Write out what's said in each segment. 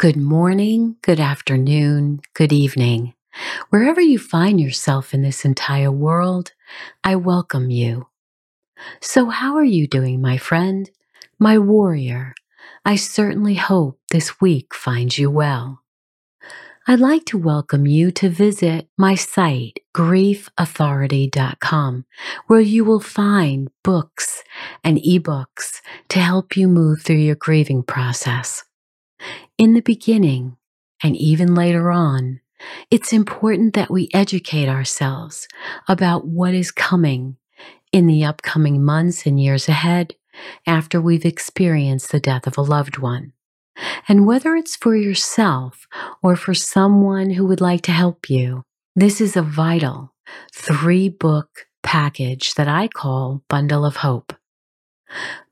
Good morning, good afternoon, good evening. Wherever you find yourself in this entire world, I welcome you. So, how are you doing, my friend, my warrior? I certainly hope this week finds you well. I'd like to welcome you to visit my site, griefauthority.com, where you will find books and ebooks to help you move through your grieving process. In the beginning, and even later on, it's important that we educate ourselves about what is coming in the upcoming months and years ahead after we've experienced the death of a loved one. And whether it's for yourself or for someone who would like to help you, this is a vital three book package that I call Bundle of Hope.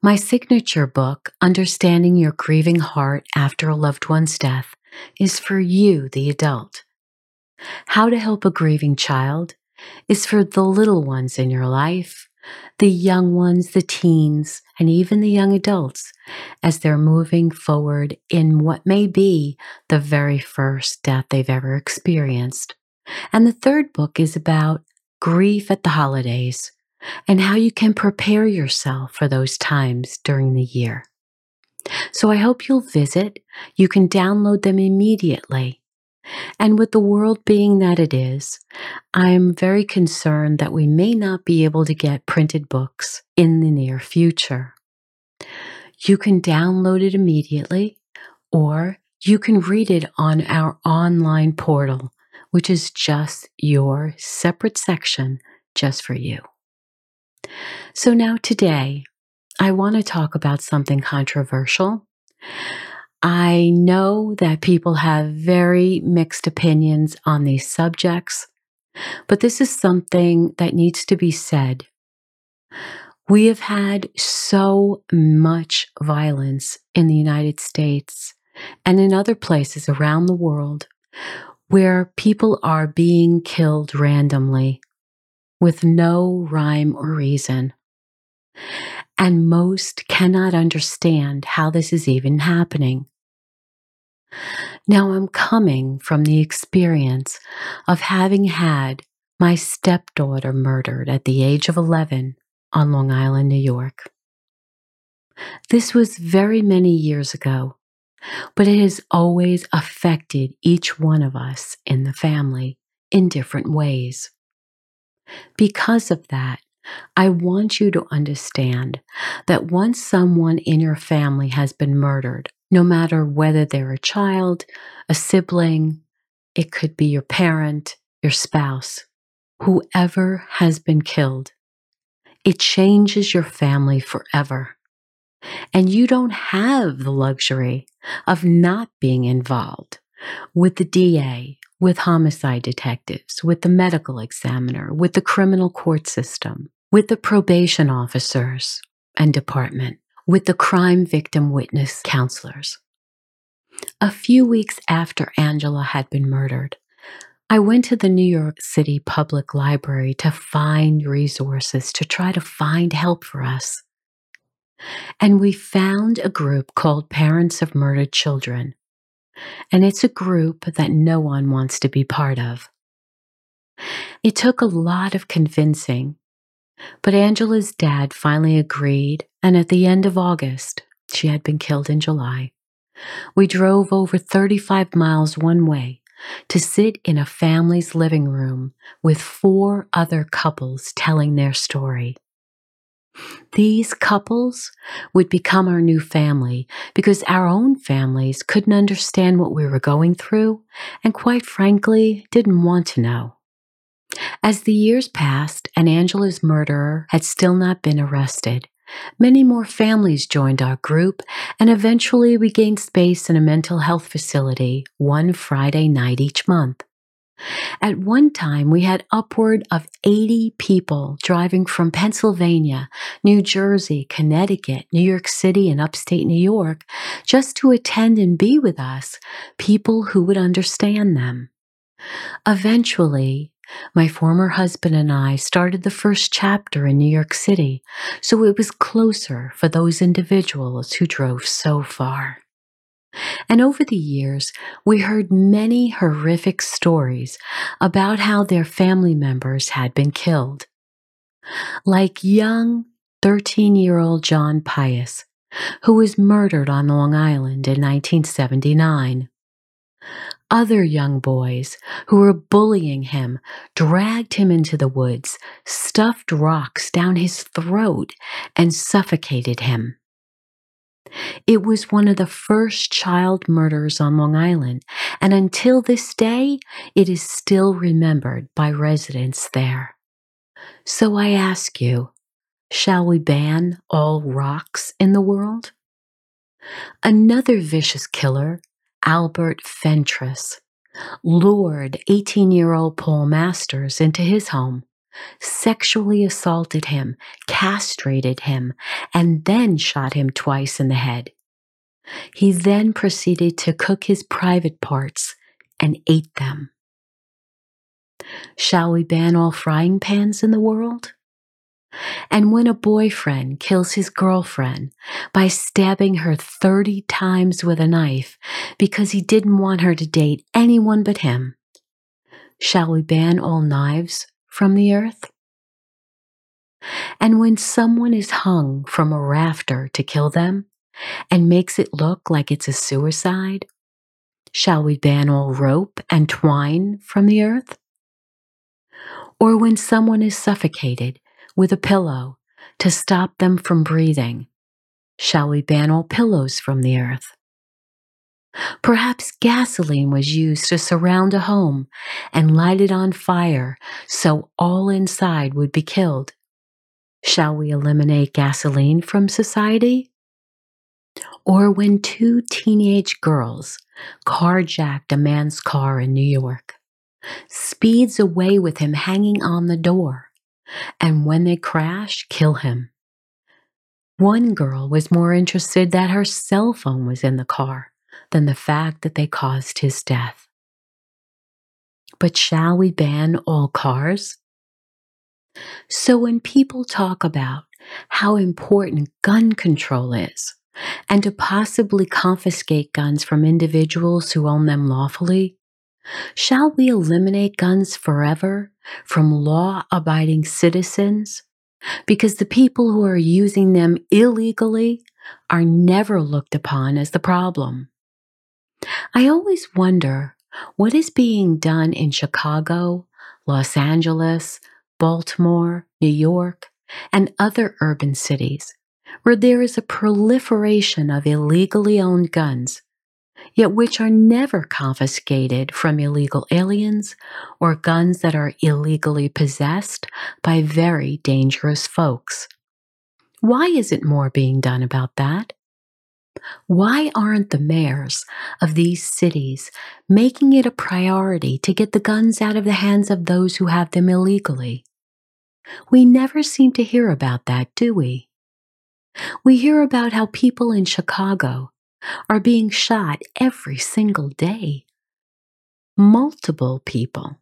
My signature book, Understanding Your Grieving Heart After a Loved One's Death, is for you, the adult. How to Help a Grieving Child is for the little ones in your life, the young ones, the teens, and even the young adults as they're moving forward in what may be the very first death they've ever experienced. And the third book is about grief at the holidays and how you can prepare yourself for those times during the year. So I hope you'll visit. You can download them immediately. And with the world being that it is, I'm very concerned that we may not be able to get printed books in the near future. You can download it immediately, or you can read it on our online portal, which is just your separate section just for you. So now today, I want to talk about something controversial. I know that people have very mixed opinions on these subjects, but this is something that needs to be said. We have had so much violence in the United States and in other places around the world where people are being killed randomly with no rhyme or reason. And most cannot understand how this is even happening. Now I'm coming from the experience of having had my stepdaughter murdered at the age of 11 on Long Island, New York. This was very many years ago, but it has always affected each one of us in the family in different ways. Because of that, I want you to understand that once someone in your family has been murdered, no matter whether they're a child, a sibling, it could be your parent, your spouse, whoever has been killed, it changes your family forever. And you don't have the luxury of not being involved with the DA with homicide detectives, with the medical examiner, with the criminal court system, with the probation officers and department, with the crime victim witness counselors. A few weeks after Angela had been murdered, I went to the New York City Public Library to find resources to try to find help for us. And we found a group called Parents of Murdered Children and it's a group that no one wants to be part of. It took a lot of convincing, but Angela's dad finally agreed, and at the end of August, she had been killed in July. We drove over 35 miles one way to sit in a family's living room with four other couples telling their story. These couples would become our new family because our own families couldn't understand what we were going through and, quite frankly, didn't want to know. As the years passed and Angela's murderer had still not been arrested, many more families joined our group, and eventually we gained space in a mental health facility one Friday night each month. At one time, we had upward of 80 people driving from Pennsylvania, New Jersey, Connecticut, New York City, and upstate New York just to attend and be with us, people who would understand them. Eventually, my former husband and I started the first chapter in New York City, so it was closer for those individuals who drove so far. And over the years, we heard many horrific stories about how their family members had been killed. Like young 13 year old John Pius, who was murdered on Long Island in 1979. Other young boys who were bullying him dragged him into the woods, stuffed rocks down his throat, and suffocated him. It was one of the first child murders on Long Island, and until this day, it is still remembered by residents there. So I ask you, shall we ban all rocks in the world? Another vicious killer, Albert Fentress, lured 18 year old Paul Masters into his home sexually assaulted him, castrated him, and then shot him twice in the head. He then proceeded to cook his private parts and ate them. Shall we ban all frying pans in the world? And when a boyfriend kills his girlfriend by stabbing her 30 times with a knife because he didn't want her to date anyone but him, shall we ban all knives from the earth? And when someone is hung from a rafter to kill them and makes it look like it's a suicide, shall we ban all rope and twine from the earth? Or when someone is suffocated with a pillow to stop them from breathing, shall we ban all pillows from the earth? Perhaps gasoline was used to surround a home and light it on fire so all inside would be killed. Shall we eliminate gasoline from society? Or when two teenage girls carjacked a man's car in New York, speeds away with him hanging on the door, and when they crash, kill him. One girl was more interested that her cell phone was in the car than the fact that they caused his death. But shall we ban all cars? So when people talk about how important gun control is, and to possibly confiscate guns from individuals who own them lawfully, shall we eliminate guns forever from law abiding citizens? Because the people who are using them illegally are never looked upon as the problem. I always wonder what is being done in Chicago, Los Angeles, Baltimore, New York, and other urban cities where there is a proliferation of illegally owned guns, yet which are never confiscated from illegal aliens or guns that are illegally possessed by very dangerous folks. Why isn't more being done about that? Why aren't the mayors of these cities making it a priority to get the guns out of the hands of those who have them illegally? We never seem to hear about that, do we? We hear about how people in Chicago are being shot every single day. Multiple people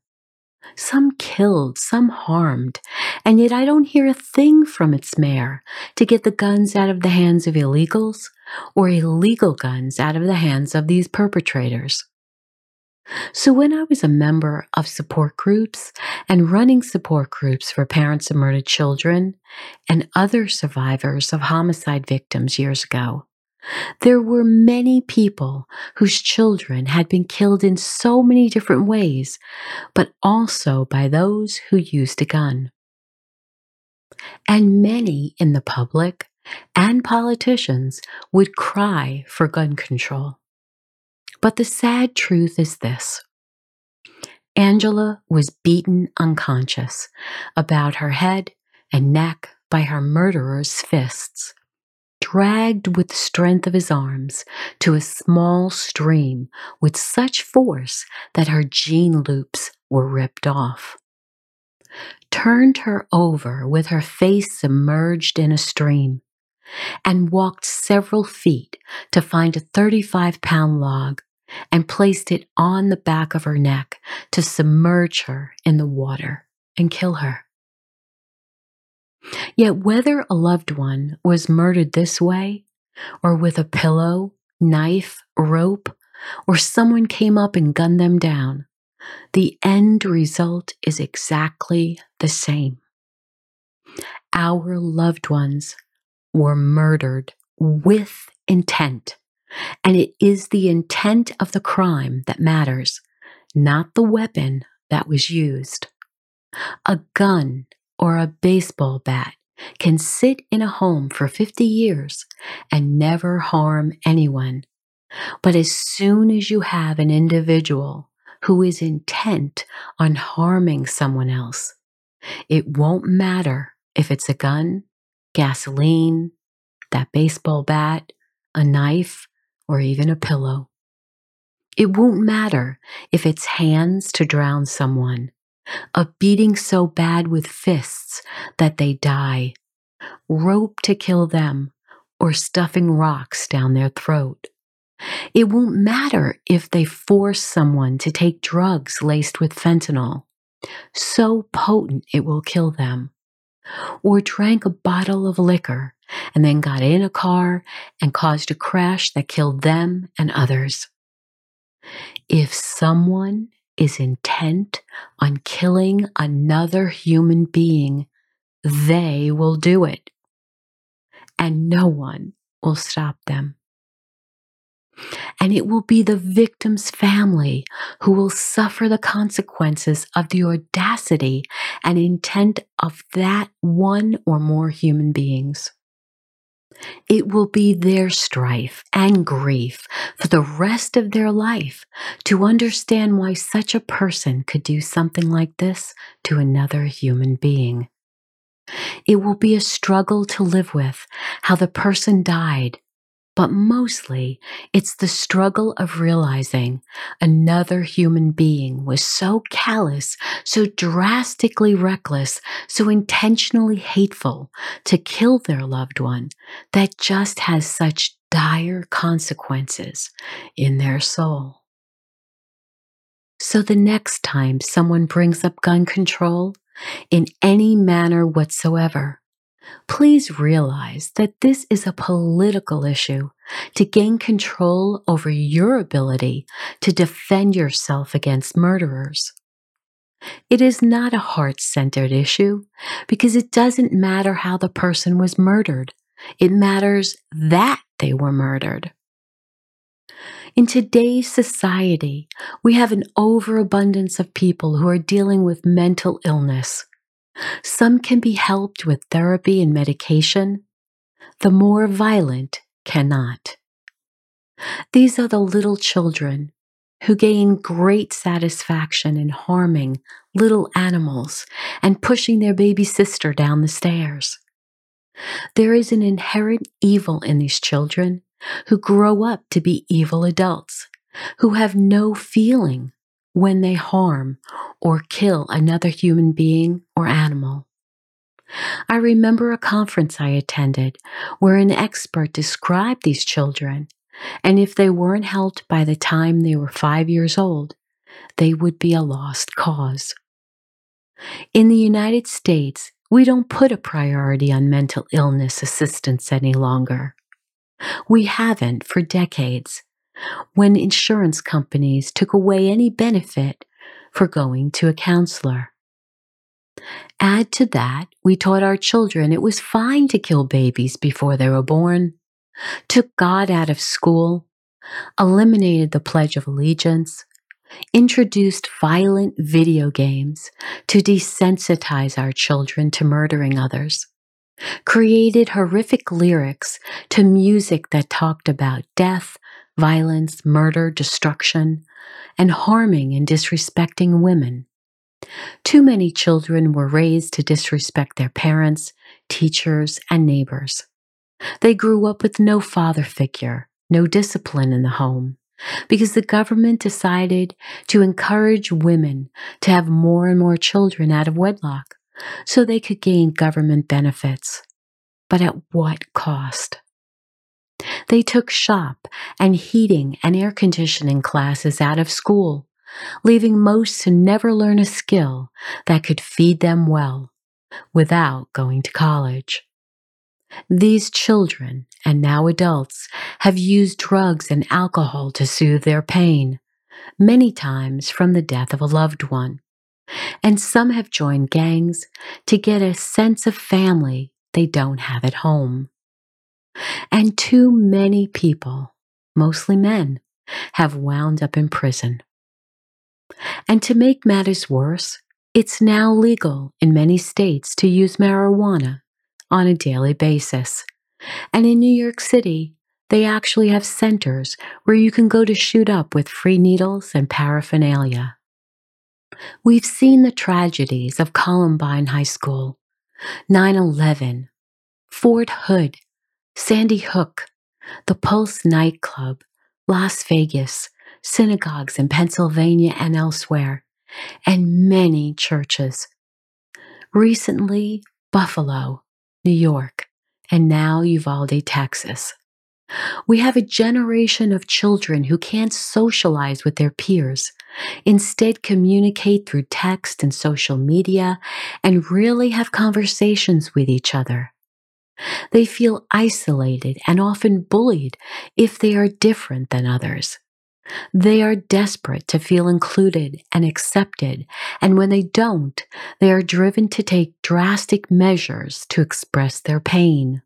some killed, some harmed, and yet I don't hear a thing from its mayor to get the guns out of the hands of illegals or illegal guns out of the hands of these perpetrators. So, when I was a member of support groups and running support groups for parents of murdered children and other survivors of homicide victims years ago, there were many people whose children had been killed in so many different ways, but also by those who used a gun. And many in the public and politicians would cry for gun control. But the sad truth is this Angela was beaten unconscious about her head and neck by her murderer's fists, dragged with the strength of his arms to a small stream with such force that her jean loops were ripped off. Turned her over with her face submerged in a stream and walked several feet to find a 35 pound log and placed it on the back of her neck to submerge her in the water and kill her. Yet, whether a loved one was murdered this way, or with a pillow, knife, rope, or someone came up and gunned them down, the end result is exactly the same. Our loved ones were murdered with intent and it is the intent of the crime that matters, not the weapon that was used. A gun or a baseball bat can sit in a home for 50 years and never harm anyone. But as soon as you have an individual who is intent on harming someone else, it won't matter if it's a gun, gasoline, that baseball bat, a knife, or even a pillow. It won't matter if it's hands to drown someone, a beating so bad with fists that they die, rope to kill them, or stuffing rocks down their throat. It won't matter if they force someone to take drugs laced with fentanyl, so potent it will kill them, or drank a bottle of liquor and then got in a car and caused a crash that killed them and others. If someone is intent on killing another human being, they will do it. And no one will stop them. And it will be the victim's family who will suffer the consequences of the audacity and intent of that one or more human beings. It will be their strife and grief for the rest of their life to understand why such a person could do something like this to another human being. It will be a struggle to live with how the person died but mostly it's the struggle of realizing another human being was so callous, so drastically reckless, so intentionally hateful to kill their loved one that just has such dire consequences in their soul. So the next time someone brings up gun control in any manner whatsoever, please realize that this is a political issue to gain control over your ability to defend yourself against murderers. It is not a heart centered issue because it doesn't matter how the person was murdered. It matters that they were murdered. In today's society, we have an overabundance of people who are dealing with mental illness some can be helped with therapy and medication. The more violent cannot. These are the little children who gain great satisfaction in harming little animals and pushing their baby sister down the stairs. There is an inherent evil in these children who grow up to be evil adults, who have no feeling when they harm or kill another human being or animal. I remember a conference I attended where an expert described these children, and if they weren't helped by the time they were five years old, they would be a lost cause. In the United States, we don't put a priority on mental illness assistance any longer. We haven't for decades when insurance companies took away any benefit for going to a counselor. Add to that, we taught our children it was fine to kill babies before they were born, took God out of school, eliminated the Pledge of Allegiance, introduced violent video games to desensitize our children to murdering others, created horrific lyrics to music that talked about death, violence, murder, destruction, and harming and disrespecting women. Too many children were raised to disrespect their parents, teachers, and neighbors. They grew up with no father figure, no discipline in the home, because the government decided to encourage women to have more and more children out of wedlock so they could gain government benefits. But at what cost? They took shop and heating and air conditioning classes out of school, leaving most to never learn a skill that could feed them well without going to college. These children, and now adults, have used drugs and alcohol to soothe their pain, many times from the death of a loved one. And some have joined gangs to get a sense of family they don't have at home. And too many people, mostly men, have wound up in prison. And to make matters worse, it's now legal in many states to use marijuana on a daily basis. And in New York City, they actually have centers where you can go to shoot up with free needles and paraphernalia. We've seen the tragedies of Columbine High School, 9 11, Fort Hood, Sandy Hook, the Pulse nightclub, Las Vegas, synagogues in Pennsylvania and elsewhere, and many churches. Recently, Buffalo, New York, and now Uvalde, Texas. We have a generation of children who can't socialize with their peers, instead, communicate through text and social media, and really have conversations with each other. They feel isolated and often bullied if they are different than others. They are desperate to feel included and accepted, and when they don't, they are driven to take drastic measures to express their pain.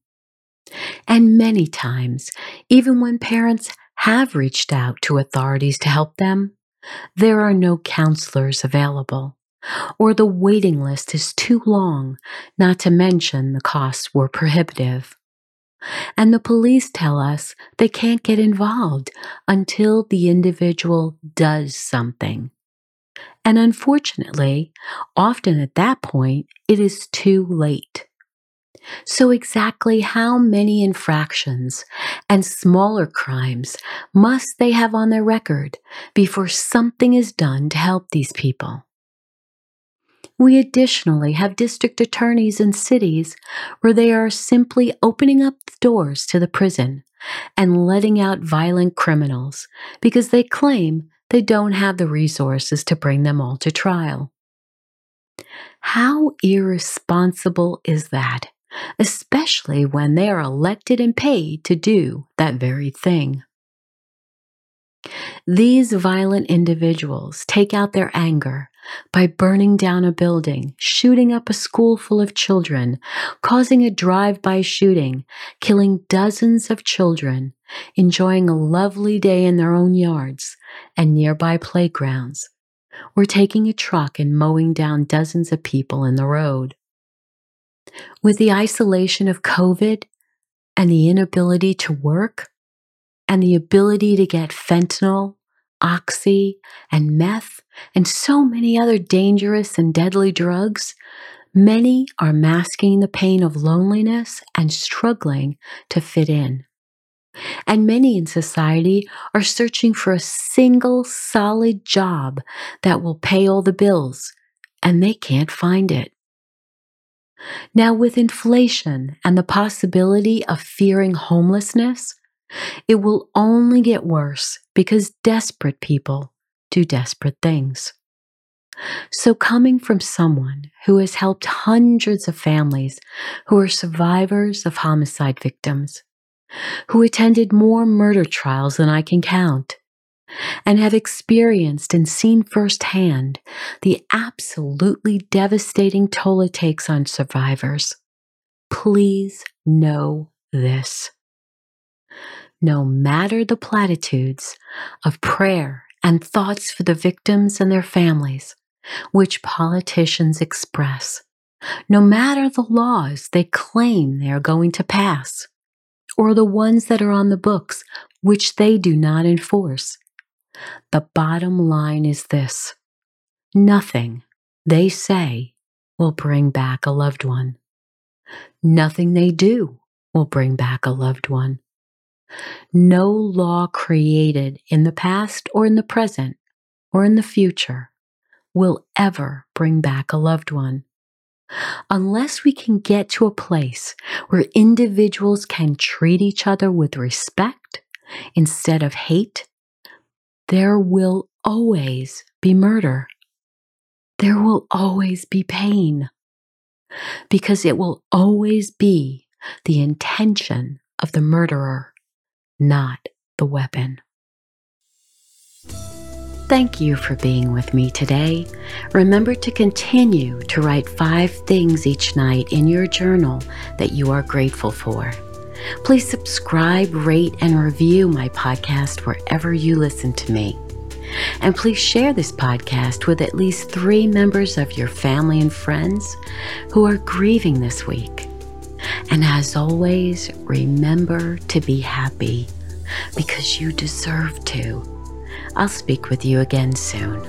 And many times, even when parents have reached out to authorities to help them, there are no counselors available, or the waiting list is too long, not to mention the costs were prohibitive. And the police tell us they can't get involved until the individual does something. And unfortunately, often at that point, it is too late. So, exactly how many infractions and smaller crimes must they have on their record before something is done to help these people? We additionally have district attorneys in cities where they are simply opening up the doors to the prison and letting out violent criminals because they claim they don't have the resources to bring them all to trial. How irresponsible is that, especially when they are elected and paid to do that very thing? These violent individuals take out their anger by burning down a building, shooting up a school full of children, causing a drive by shooting, killing dozens of children, enjoying a lovely day in their own yards and nearby playgrounds, or taking a truck and mowing down dozens of people in the road. With the isolation of COVID and the inability to work, and the ability to get fentanyl, oxy, and meth, and so many other dangerous and deadly drugs, many are masking the pain of loneliness and struggling to fit in. And many in society are searching for a single solid job that will pay all the bills, and they can't find it. Now, with inflation and the possibility of fearing homelessness, it will only get worse because desperate people do desperate things. So, coming from someone who has helped hundreds of families who are survivors of homicide victims, who attended more murder trials than I can count, and have experienced and seen firsthand the absolutely devastating toll it takes on survivors, please know this no matter the platitudes of prayer and thoughts for the victims and their families, which politicians express, no matter the laws they claim they are going to pass, or the ones that are on the books which they do not enforce. The bottom line is this nothing they say will bring back a loved one. Nothing they do will bring back a loved one. No law created in the past or in the present or in the future will ever bring back a loved one. Unless we can get to a place where individuals can treat each other with respect instead of hate, there will always be murder. There will always be pain because it will always be the intention of the murderer not the weapon. Thank you for being with me today. Remember to continue to write five things each night in your journal that you are grateful for. Please subscribe, rate, and review my podcast wherever you listen to me. And please share this podcast with at least three members of your family and friends who are grieving this week. And as always, remember to be happy because you deserve to. I'll speak with you again soon.